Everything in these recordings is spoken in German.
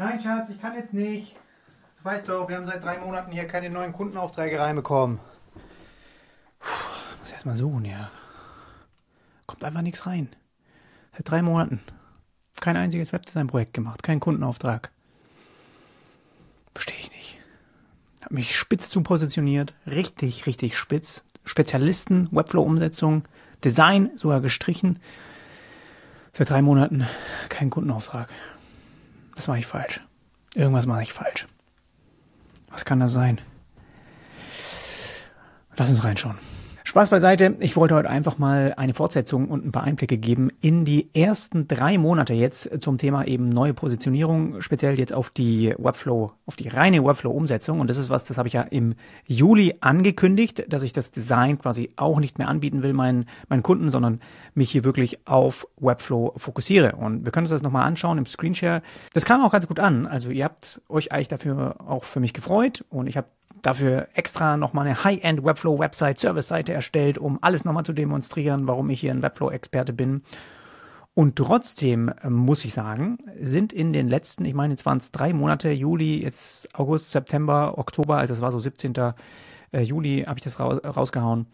Nein, Schatz, ich kann jetzt nicht. Du weißt doch, wir haben seit drei Monaten hier keine neuen Kundenaufträge reinbekommen. Puh, muss erst mal suchen, ja. Kommt einfach nichts rein. Seit drei Monaten. Kein einziges Webdesign-Projekt gemacht, keinen Kundenauftrag. Verstehe ich nicht. Hab mich spitz zu positioniert. Richtig, richtig spitz. Spezialisten, Webflow-Umsetzung, Design sogar gestrichen. Seit drei Monaten kein Kundenauftrag. Was mache ich falsch? Irgendwas mache ich falsch. Was kann das sein? Lass uns reinschauen. Spaß beiseite. Ich wollte heute einfach mal eine Fortsetzung und ein paar Einblicke geben in die ersten drei Monate jetzt zum Thema eben neue Positionierung, speziell jetzt auf die Webflow, auf die reine Webflow-Umsetzung. Und das ist was, das habe ich ja im Juli angekündigt, dass ich das Design quasi auch nicht mehr anbieten will meinen, meinen Kunden, sondern mich hier wirklich auf Webflow fokussiere. Und wir können uns das nochmal anschauen im Screenshare. Das kam auch ganz gut an. Also ihr habt euch eigentlich dafür auch für mich gefreut und ich habe dafür extra nochmal eine High-End Webflow-Website, Service-Seite erstellt, um alles nochmal zu demonstrieren, warum ich hier ein Webflow-Experte bin. Und trotzdem ähm, muss ich sagen, sind in den letzten, ich meine, jetzt waren es drei Monate, Juli, jetzt August, September, Oktober, also das war so 17. Äh, Juli, habe ich das rausgehauen.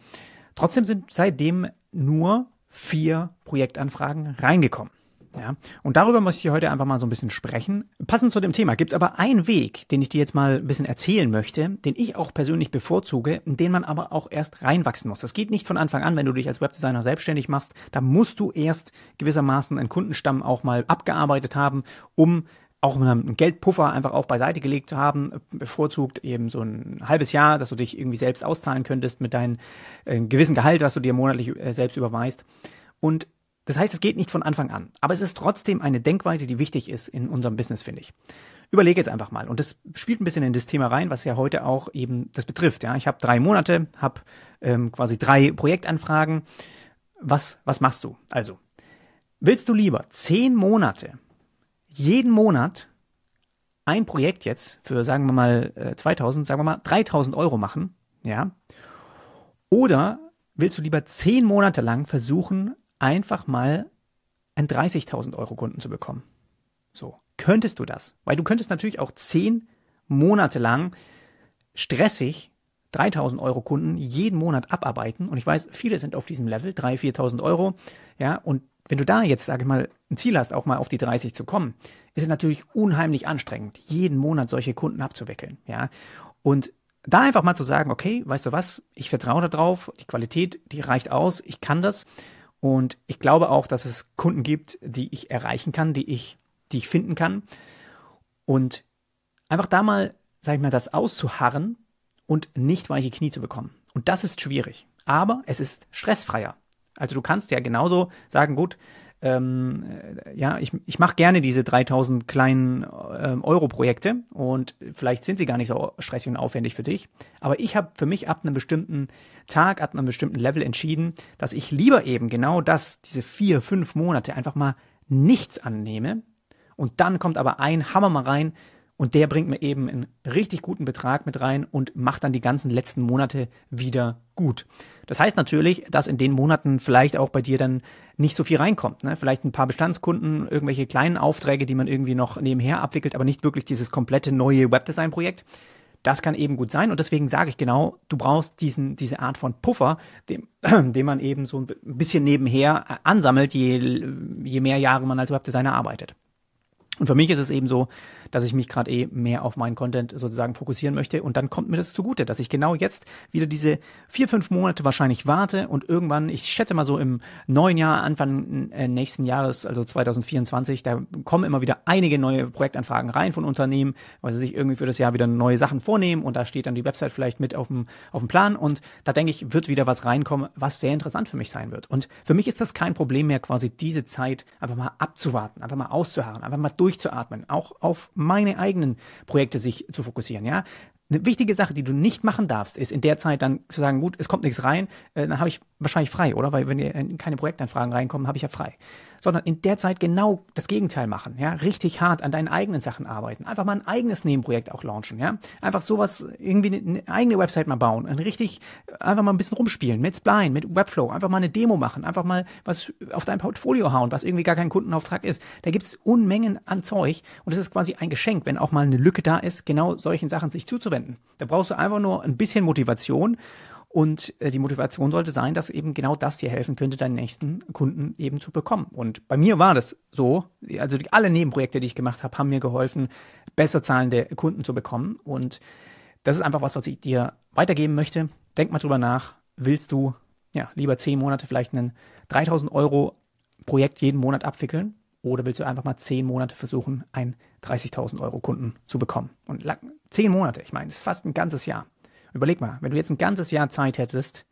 Trotzdem sind seitdem nur vier Projektanfragen reingekommen. Ja, und darüber muss ich heute einfach mal so ein bisschen sprechen. Passend zu dem Thema gibt es aber einen Weg, den ich dir jetzt mal ein bisschen erzählen möchte, den ich auch persönlich bevorzuge, in den man aber auch erst reinwachsen muss. Das geht nicht von Anfang an, wenn du dich als Webdesigner selbstständig machst. Da musst du erst gewissermaßen einen Kundenstamm auch mal abgearbeitet haben, um auch einen Geldpuffer einfach auch beiseite gelegt zu haben, bevorzugt eben so ein halbes Jahr, dass du dich irgendwie selbst auszahlen könntest mit deinem äh, gewissen Gehalt, was du dir monatlich äh, selbst überweist. Und das heißt, es geht nicht von Anfang an. Aber es ist trotzdem eine Denkweise, die wichtig ist in unserem Business, finde ich. Überlege jetzt einfach mal. Und das spielt ein bisschen in das Thema rein, was ja heute auch eben das betrifft. Ja, ich habe drei Monate, habe ähm, quasi drei Projektanfragen. Was, was machst du? Also, willst du lieber zehn Monate, jeden Monat ein Projekt jetzt für, sagen wir mal, 2000, äh, sagen wir mal 3000 Euro machen? Ja. Oder willst du lieber zehn Monate lang versuchen, einfach mal einen 30.000 Euro Kunden zu bekommen. So, könntest du das? Weil du könntest natürlich auch zehn Monate lang stressig 3000 Euro Kunden jeden Monat abarbeiten. Und ich weiß, viele sind auf diesem Level, 3.000, 4.000 Euro. Ja, und wenn du da jetzt, sage ich mal, ein Ziel hast, auch mal auf die 30 zu kommen, ist es natürlich unheimlich anstrengend, jeden Monat solche Kunden abzuwickeln. Ja, und da einfach mal zu sagen, okay, weißt du was, ich vertraue darauf, die Qualität, die reicht aus, ich kann das. Und ich glaube auch, dass es Kunden gibt, die ich erreichen kann, die ich, die ich finden kann. Und einfach da mal, sag ich mal, das auszuharren und nicht weiche Knie zu bekommen. Und das ist schwierig. Aber es ist stressfreier. Also du kannst ja genauso sagen, gut, ähm, äh, ja, ich, ich mache gerne diese 3000 kleinen ähm, Euro-Projekte und vielleicht sind sie gar nicht so stressig und aufwendig für dich. Aber ich habe für mich ab einem bestimmten Tag, ab einem bestimmten Level entschieden, dass ich lieber eben genau das, diese vier, fünf Monate einfach mal nichts annehme. Und dann kommt aber ein Hammer mal rein, und der bringt mir eben einen richtig guten Betrag mit rein und macht dann die ganzen letzten Monate wieder gut. Das heißt natürlich, dass in den Monaten vielleicht auch bei dir dann nicht so viel reinkommt. Ne? Vielleicht ein paar Bestandskunden, irgendwelche kleinen Aufträge, die man irgendwie noch nebenher abwickelt, aber nicht wirklich dieses komplette neue Webdesign-Projekt. Das kann eben gut sein und deswegen sage ich genau, du brauchst diesen, diese Art von Puffer, dem, den man eben so ein bisschen nebenher ansammelt, je, je mehr Jahre man als Webdesigner arbeitet. Und für mich ist es eben so, dass ich mich gerade eh mehr auf meinen Content sozusagen fokussieren möchte. Und dann kommt mir das zugute, dass ich genau jetzt wieder diese vier, fünf Monate wahrscheinlich warte und irgendwann, ich schätze mal so im neuen Jahr, Anfang äh, nächsten Jahres, also 2024, da kommen immer wieder einige neue Projektanfragen rein von Unternehmen, weil sie sich irgendwie für das Jahr wieder neue Sachen vornehmen und da steht dann die Website vielleicht mit auf dem, auf dem Plan und da denke ich, wird wieder was reinkommen, was sehr interessant für mich sein wird. Und für mich ist das kein Problem mehr, quasi diese Zeit einfach mal abzuwarten, einfach mal auszuharren, einfach mal durchzuatmen, auch auf meine eigenen Projekte sich zu fokussieren, ja. Eine wichtige Sache, die du nicht machen darfst, ist in der Zeit dann zu sagen, gut, es kommt nichts rein, äh, dann habe ich wahrscheinlich frei, oder? Weil wenn keine Projektanfragen reinkommen, habe ich ja frei. Sondern in der Zeit genau das Gegenteil machen, ja, richtig hart an deinen eigenen Sachen arbeiten, einfach mal ein eigenes Nebenprojekt auch launchen, ja, einfach sowas, irgendwie eine, eigene Website mal bauen, ein richtig, einfach mal ein bisschen rumspielen mit Spline, mit Webflow, einfach mal eine Demo machen, einfach mal was auf dein Portfolio hauen, was irgendwie gar kein Kundenauftrag ist. Da gibt's Unmengen an Zeug und es ist quasi ein Geschenk, wenn auch mal eine Lücke da ist, genau solchen Sachen sich zuzuwenden. Da brauchst du einfach nur ein bisschen Motivation und äh, die Motivation sollte sein, dass eben genau das dir helfen könnte, deinen nächsten Kunden eben zu bekommen. Und bei mir war das so. Also alle Nebenprojekte, die ich gemacht habe, haben mir geholfen, besser zahlende Kunden zu bekommen. Und das ist einfach was, was ich dir weitergeben möchte. Denk mal drüber nach. Willst du ja lieber zehn Monate vielleicht einen 3000 Euro Projekt jeden Monat abwickeln? Oder willst du einfach mal zehn Monate versuchen, einen 30.000 Euro Kunden zu bekommen? Und zehn Monate, ich meine, das ist fast ein ganzes Jahr. Überleg mal, wenn du jetzt ein ganzes Jahr Zeit hättest,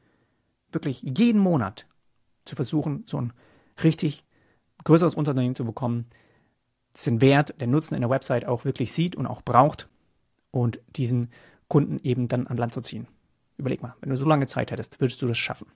wirklich jeden Monat zu versuchen, so ein richtig größeres Unternehmen zu bekommen, das den Wert, den Nutzen in der Website auch wirklich sieht und auch braucht und diesen Kunden eben dann an Land zu ziehen. Überleg mal, wenn du so lange Zeit hättest, würdest du das schaffen.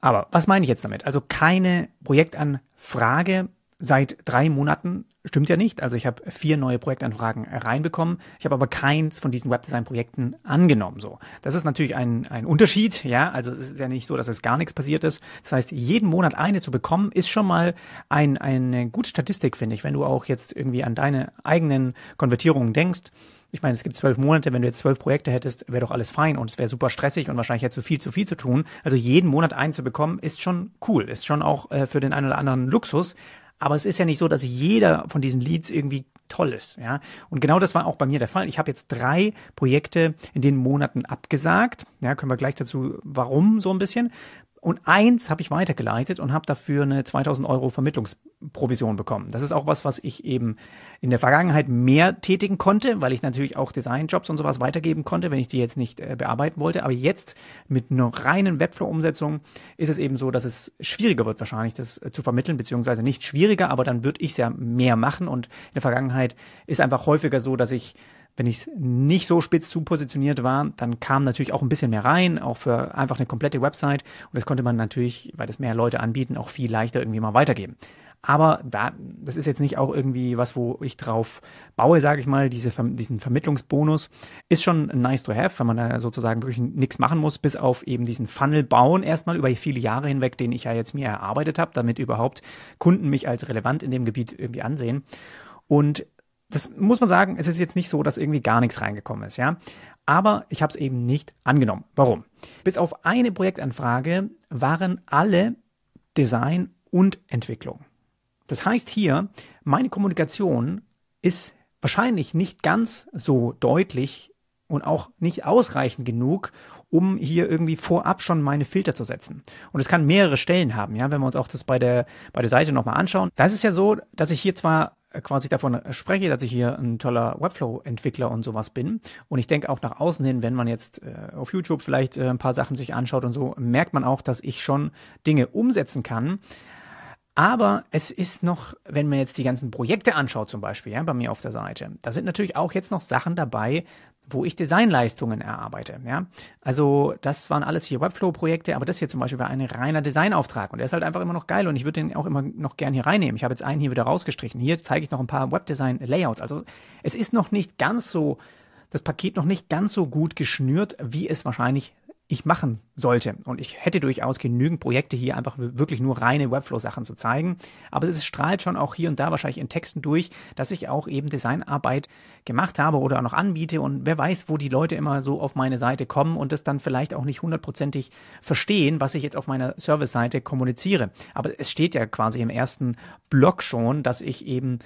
Aber was meine ich jetzt damit? Also keine Projektanfrage seit drei Monaten stimmt ja nicht. Also ich habe vier neue Projektanfragen reinbekommen. Ich habe aber keins von diesen Webdesign-Projekten angenommen. So, das ist natürlich ein, ein Unterschied. Ja, also es ist ja nicht so, dass es gar nichts passiert ist. Das heißt, jeden Monat eine zu bekommen, ist schon mal ein, eine gute Statistik, finde ich. Wenn du auch jetzt irgendwie an deine eigenen Konvertierungen denkst. Ich meine, es gibt zwölf Monate, wenn du jetzt zwölf Projekte hättest, wäre doch alles fein und es wäre super stressig und wahrscheinlich hättest du viel zu viel zu tun. Also jeden Monat einen zu bekommen, ist schon cool, ist schon auch äh, für den einen oder anderen Luxus. Aber es ist ja nicht so, dass jeder von diesen Leads irgendwie toll ist. Ja? Und genau das war auch bei mir der Fall. Ich habe jetzt drei Projekte in den Monaten abgesagt. Ja, können wir gleich dazu, warum so ein bisschen. Und eins habe ich weitergeleitet und habe dafür eine 2000 Euro Vermittlungsprovision bekommen. Das ist auch was, was ich eben in der Vergangenheit mehr tätigen konnte, weil ich natürlich auch Designjobs und sowas weitergeben konnte, wenn ich die jetzt nicht äh, bearbeiten wollte. Aber jetzt mit einer reinen Webflow-Umsetzung ist es eben so, dass es schwieriger wird wahrscheinlich, das äh, zu vermitteln, beziehungsweise nicht schwieriger, aber dann würde ich es ja mehr machen. Und in der Vergangenheit ist einfach häufiger so, dass ich wenn ich nicht so spitz zu positioniert war, dann kam natürlich auch ein bisschen mehr rein, auch für einfach eine komplette Website. Und das konnte man natürlich, weil das mehr Leute anbieten, auch viel leichter irgendwie mal weitergeben. Aber da, das ist jetzt nicht auch irgendwie was, wo ich drauf baue, sage ich mal, diese, diesen Vermittlungsbonus ist schon nice to have, wenn man da sozusagen wirklich nichts machen muss, bis auf eben diesen Funnel bauen erstmal über viele Jahre hinweg, den ich ja jetzt mir erarbeitet habe, damit überhaupt Kunden mich als relevant in dem Gebiet irgendwie ansehen. Und das muss man sagen, es ist jetzt nicht so, dass irgendwie gar nichts reingekommen ist, ja. Aber ich habe es eben nicht angenommen. Warum? Bis auf eine Projektanfrage waren alle Design und Entwicklung. Das heißt hier, meine Kommunikation ist wahrscheinlich nicht ganz so deutlich und auch nicht ausreichend genug, um hier irgendwie vorab schon meine Filter zu setzen. Und es kann mehrere Stellen haben, ja, wenn wir uns auch das bei der, bei der Seite nochmal anschauen. Da ist es ja so, dass ich hier zwar quasi davon spreche, dass ich hier ein toller Webflow-Entwickler und sowas bin. Und ich denke auch nach außen hin, wenn man jetzt äh, auf YouTube vielleicht äh, ein paar Sachen sich anschaut und so, merkt man auch, dass ich schon Dinge umsetzen kann. Aber es ist noch, wenn man jetzt die ganzen Projekte anschaut, zum Beispiel, ja, bei mir auf der Seite, da sind natürlich auch jetzt noch Sachen dabei, wo ich Designleistungen erarbeite. Ja? Also das waren alles hier Webflow-Projekte, aber das hier zum Beispiel war ein reiner Designauftrag und der ist halt einfach immer noch geil und ich würde den auch immer noch gern hier reinnehmen. Ich habe jetzt einen hier wieder rausgestrichen. Hier zeige ich noch ein paar Webdesign-Layouts. Also es ist noch nicht ganz so, das Paket noch nicht ganz so gut geschnürt, wie es wahrscheinlich ich machen sollte. Und ich hätte durchaus genügend Projekte hier einfach wirklich nur reine Webflow-Sachen zu zeigen. Aber es strahlt schon auch hier und da wahrscheinlich in Texten durch, dass ich auch eben Designarbeit gemacht habe oder auch noch anbiete. Und wer weiß, wo die Leute immer so auf meine Seite kommen und das dann vielleicht auch nicht hundertprozentig verstehen, was ich jetzt auf meiner Service-Seite kommuniziere. Aber es steht ja quasi im ersten Blog schon, dass ich eben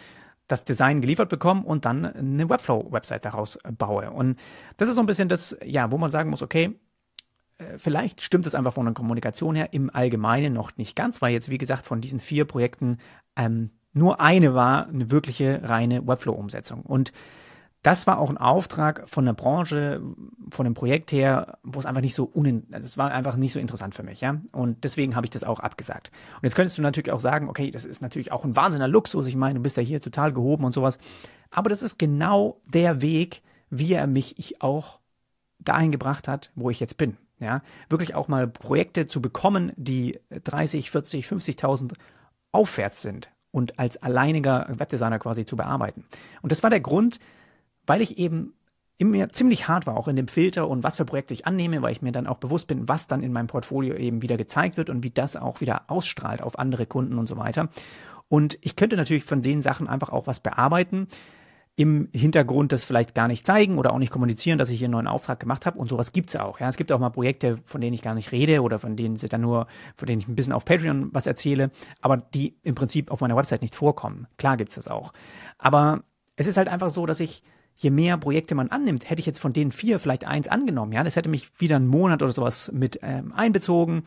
das Design geliefert bekomme und dann eine Webflow-Website daraus baue. Und das ist so ein bisschen das, ja, wo man sagen muss, okay, vielleicht stimmt es einfach von der Kommunikation her im Allgemeinen noch nicht ganz, weil jetzt, wie gesagt, von diesen vier Projekten ähm, nur eine war eine wirkliche reine Webflow-Umsetzung. Und das war auch ein Auftrag von der Branche, von dem Projekt her, wo es einfach nicht so unin also es war einfach nicht so interessant für mich, ja. Und deswegen habe ich das auch abgesagt. Und jetzt könntest du natürlich auch sagen, okay, das ist natürlich auch ein wahnsinniger Luxus. Ich meine, du bist ja hier total gehoben und sowas. Aber das ist genau der Weg, wie er mich ich auch dahin gebracht hat, wo ich jetzt bin. Ja, wirklich auch mal Projekte zu bekommen, die 30, 40, 50.000 aufwärts sind und als alleiniger Webdesigner quasi zu bearbeiten. Und das war der Grund, weil ich eben in mir ziemlich hart war, auch in dem Filter und was für Projekte ich annehme, weil ich mir dann auch bewusst bin, was dann in meinem Portfolio eben wieder gezeigt wird und wie das auch wieder ausstrahlt auf andere Kunden und so weiter. Und ich könnte natürlich von den Sachen einfach auch was bearbeiten, im Hintergrund das vielleicht gar nicht zeigen oder auch nicht kommunizieren, dass ich hier einen neuen Auftrag gemacht habe und sowas gibt's auch. Ja, es gibt auch mal Projekte, von denen ich gar nicht rede oder von denen sie dann nur, von denen ich ein bisschen auf Patreon was erzähle, aber die im Prinzip auf meiner Website nicht vorkommen. Klar gibt's das auch. Aber es ist halt einfach so, dass ich je mehr Projekte man annimmt, hätte ich jetzt von den vier vielleicht eins angenommen, ja, das hätte mich wieder einen Monat oder sowas mit ähm, einbezogen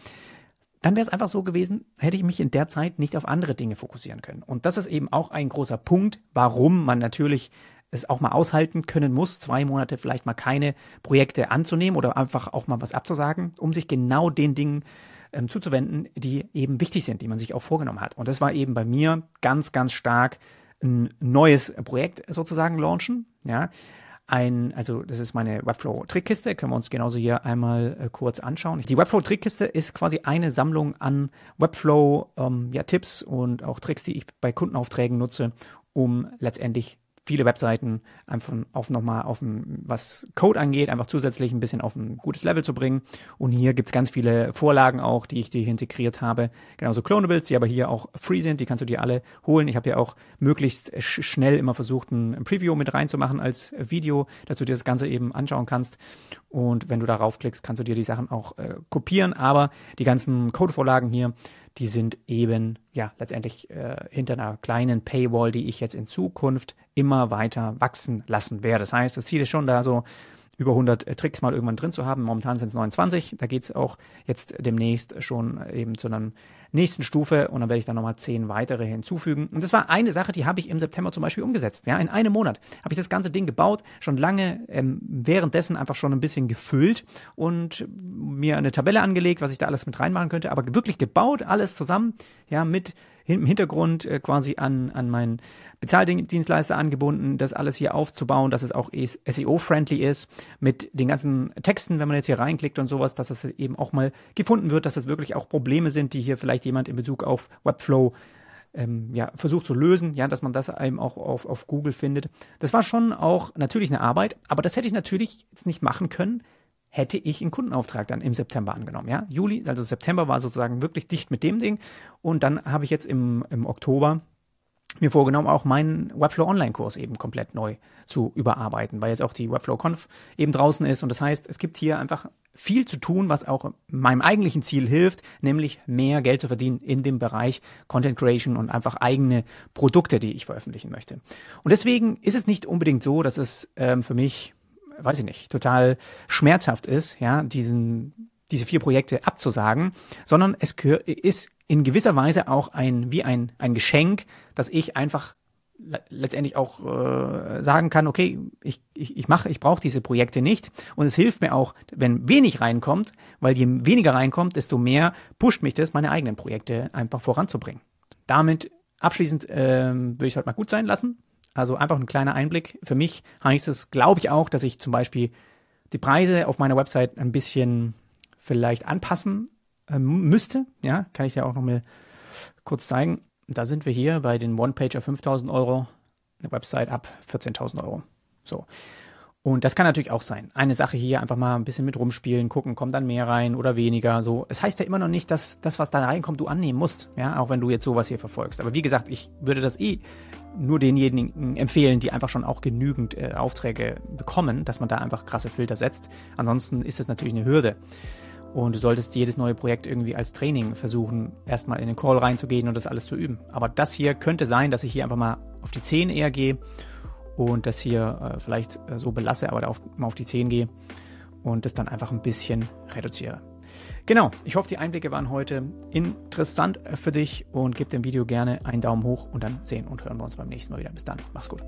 dann wäre es einfach so gewesen, hätte ich mich in der Zeit nicht auf andere Dinge fokussieren können. Und das ist eben auch ein großer Punkt, warum man natürlich es auch mal aushalten können muss, zwei Monate vielleicht mal keine Projekte anzunehmen oder einfach auch mal was abzusagen, um sich genau den Dingen ähm, zuzuwenden, die eben wichtig sind, die man sich auch vorgenommen hat. Und das war eben bei mir ganz, ganz stark ein neues Projekt sozusagen launchen, ja, ein, also das ist meine Webflow-Trickkiste, können wir uns genauso hier einmal äh, kurz anschauen. Die Webflow-Trickkiste ist quasi eine Sammlung an Webflow-Tipps ähm, ja, und auch Tricks, die ich bei Kundenaufträgen nutze, um letztendlich viele Webseiten einfach auf nochmal auf ein, was Code angeht, einfach zusätzlich ein bisschen auf ein gutes Level zu bringen. Und hier gibt's ganz viele Vorlagen auch, die ich dir integriert habe. Genauso Clonables, die aber hier auch free sind, die kannst du dir alle holen. Ich habe ja auch möglichst sch schnell immer versucht, ein Preview mit reinzumachen als Video, dass du dir das Ganze eben anschauen kannst. Und wenn du darauf klickst, kannst du dir die Sachen auch äh, kopieren. Aber die ganzen Codevorlagen hier, die sind eben ja letztendlich äh, hinter einer kleinen Paywall, die ich jetzt in Zukunft immer weiter wachsen lassen werde. Das heißt, das Ziel ist schon da so über 100 äh, Tricks mal irgendwann drin zu haben. Momentan sind es 29. Da geht es auch jetzt demnächst schon eben zu einer nächsten Stufe und dann werde ich dann nochmal 10 weitere hinzufügen. Und das war eine Sache, die habe ich im September zum Beispiel umgesetzt. Ja, in einem Monat habe ich das ganze Ding gebaut, schon lange ähm, währenddessen einfach schon ein bisschen gefüllt und mir eine Tabelle angelegt, was ich da alles mit reinmachen könnte, aber wirklich gebaut, alles zusammen, ja, mit im Hintergrund äh, quasi an, an meinen Bezahldienstleister angebunden, das alles hier aufzubauen, dass es auch SEO-friendly ist, mit den ganzen Texten, wenn man jetzt hier reinklickt und sowas, dass es eben auch mal gefunden wird, dass es wirklich auch Probleme sind, die hier vielleicht jemand in Bezug auf Webflow ähm, ja, versucht zu lösen, ja, dass man das eben auch auf, auf Google findet. Das war schon auch natürlich eine Arbeit, aber das hätte ich natürlich jetzt nicht machen können, hätte ich einen Kundenauftrag dann im September angenommen. Ja, Juli, also September war sozusagen wirklich dicht mit dem Ding. Und dann habe ich jetzt im, im Oktober mir vorgenommen, auch meinen Webflow Online-Kurs eben komplett neu zu überarbeiten, weil jetzt auch die Webflow Conf eben draußen ist. Und das heißt, es gibt hier einfach viel zu tun, was auch meinem eigentlichen Ziel hilft, nämlich mehr Geld zu verdienen in dem Bereich Content Creation und einfach eigene Produkte, die ich veröffentlichen möchte. Und deswegen ist es nicht unbedingt so, dass es ähm, für mich weiß ich nicht, total schmerzhaft ist, ja, diesen, diese vier Projekte abzusagen, sondern es ist in gewisser Weise auch ein, wie ein, ein Geschenk, dass ich einfach letztendlich auch äh, sagen kann, okay, ich, ich, ich mache, ich brauche diese Projekte nicht. Und es hilft mir auch, wenn wenig reinkommt, weil je weniger reinkommt, desto mehr pusht mich das, meine eigenen Projekte einfach voranzubringen. Damit abschließend ähm, würde ich es heute mal gut sein lassen. Also einfach ein kleiner Einblick. Für mich heißt es, glaube ich auch, dass ich zum Beispiel die Preise auf meiner Website ein bisschen vielleicht anpassen äh, müsste. Ja, kann ich dir auch noch mal kurz zeigen. Da sind wir hier bei den One-Pager 5000 Euro, eine Website ab 14.000 Euro. So. Und das kann natürlich auch sein. Eine Sache hier einfach mal ein bisschen mit rumspielen, gucken, kommt dann mehr rein oder weniger. So, es heißt ja immer noch nicht, dass das, was da reinkommt, du annehmen musst. Ja, auch wenn du jetzt sowas hier verfolgst. Aber wie gesagt, ich würde das eh nur denjenigen empfehlen, die einfach schon auch genügend äh, Aufträge bekommen, dass man da einfach krasse Filter setzt. Ansonsten ist das natürlich eine Hürde. Und du solltest jedes neue Projekt irgendwie als Training versuchen, erstmal in den Call reinzugehen und das alles zu üben. Aber das hier könnte sein, dass ich hier einfach mal auf die 10 eher gehe und das hier äh, vielleicht äh, so belasse, aber auf, mal auf die 10 gehe und das dann einfach ein bisschen reduziere. Genau, ich hoffe, die Einblicke waren heute interessant für dich und gib dem Video gerne einen Daumen hoch und dann sehen und hören wir uns beim nächsten Mal wieder. Bis dann, mach's gut.